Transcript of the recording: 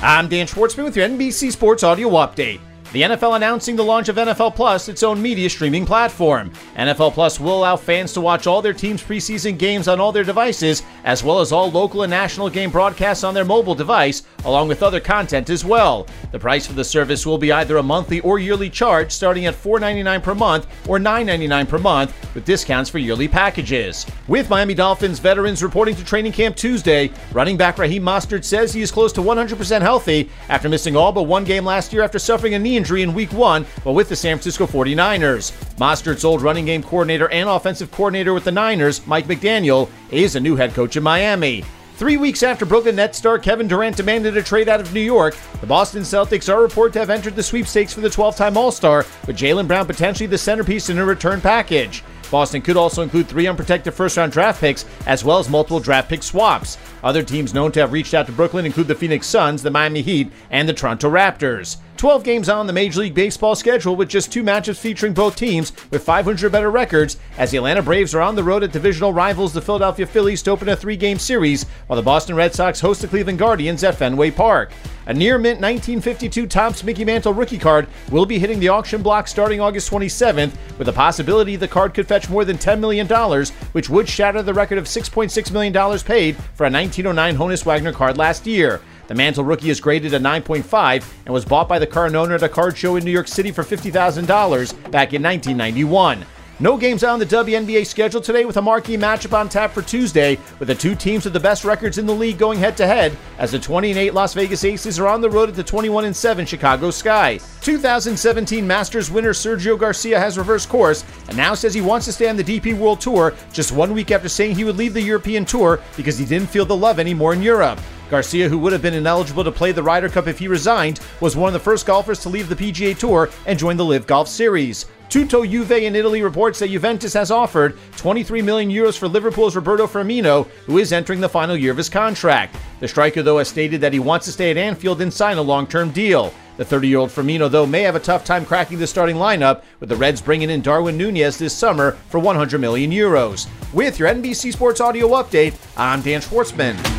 I'm Dan Schwartzman with your NBC Sports Audio Update. The NFL announcing the launch of NFL Plus, its own media streaming platform. NFL Plus will allow fans to watch all their team's preseason games on all their devices, as well as all local and national game broadcasts on their mobile device, along with other content as well. The price for the service will be either a monthly or yearly charge, starting at $4.99 per month or $9.99 per month, with discounts for yearly packages. With Miami Dolphins veterans reporting to training camp Tuesday, running back Raheem Mostert says he is close to 100% healthy after missing all but one game last year after suffering a knee injury in week one while with the San Francisco 49ers. Mostert's old running game coordinator and offensive coordinator with the Niners, Mike McDaniel, is a new head coach in Miami. Three weeks after Brooklyn Nets star Kevin Durant demanded a trade out of New York, the Boston Celtics are reported to have entered the sweepstakes for the 12 time All Star, with Jaylen Brown potentially the centerpiece in a return package. Boston could also include three unprotected first round draft picks, as well as multiple draft pick swaps. Other teams known to have reached out to Brooklyn include the Phoenix Suns, the Miami Heat, and the Toronto Raptors. 12 games on the Major League Baseball schedule with just two matchups featuring both teams with 500 better records as the Atlanta Braves are on the road at divisional rivals the Philadelphia Phillies to open a three game series, while the Boston Red Sox host the Cleveland Guardians at Fenway Park. A near mint 1952 Topps Mickey Mantle rookie card will be hitting the auction block starting August 27th, with the possibility the card could fetch more than $10 million, which would shatter the record of $6.6 million paid for a 1909 Honus Wagner card last year. The Mantle rookie is graded a 9.5 and was bought by the current owner at a card show in New York City for $50,000 back in 1991. No games on the WNBA schedule today with a marquee matchup on tap for Tuesday, with the two teams with the best records in the league going head to head as the 20 8 Las Vegas Aces are on the road at the 21 7 Chicago Sky. 2017 Masters winner Sergio Garcia has reversed course and now says he wants to stay on the DP World Tour just one week after saying he would leave the European Tour because he didn't feel the love anymore in Europe. Garcia, who would have been ineligible to play the Ryder Cup if he resigned, was one of the first golfers to leave the PGA Tour and join the LIV Golf Series. Tutto Juve in Italy reports that Juventus has offered 23 million euros for Liverpool's Roberto Firmino, who is entering the final year of his contract. The striker, though, has stated that he wants to stay at Anfield and sign a long term deal. The 30 year old Firmino, though, may have a tough time cracking the starting lineup, with the Reds bringing in Darwin Nunez this summer for 100 million euros. With your NBC Sports Audio update, I'm Dan Schwartzman.